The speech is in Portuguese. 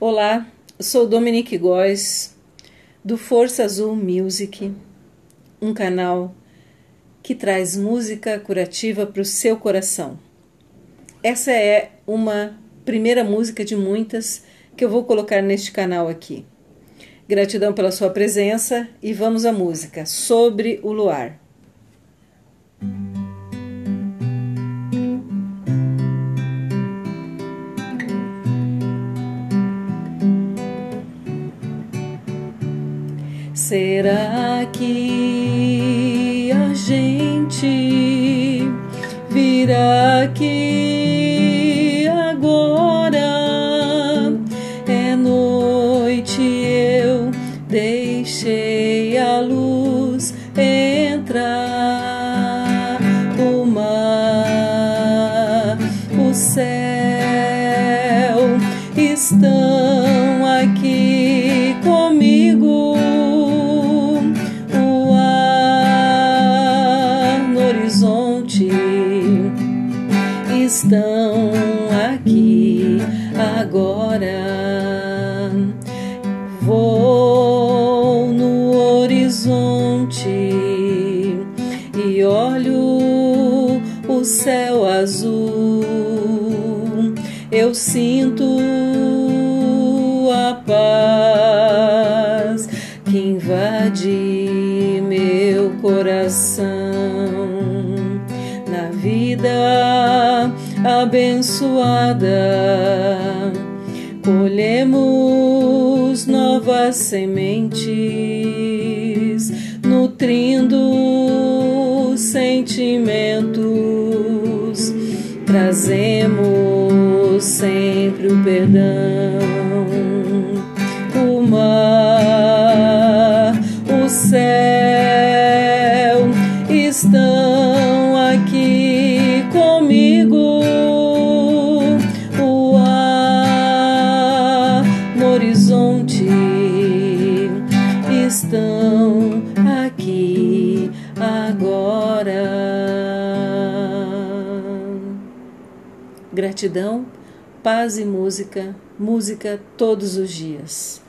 Olá, sou Dominique Góes, do Força Azul Music, um canal que traz música curativa para o seu coração. Essa é uma primeira música de muitas que eu vou colocar neste canal aqui. Gratidão pela sua presença e vamos à música Sobre o Luar. Será que a gente virá aqui agora? É noite, eu deixei a luz entrar. O mar, o céu estão aqui estão aqui agora. Vou no horizonte e olho o céu azul. Eu sinto a paz que invade meu coração na vida abençoada, colhemos novas sementes, nutrindo sentimentos, trazemos sempre o perdão, o mar, o céu estão horizonte estão aqui agora. Gratidão, paz e música, música todos os dias.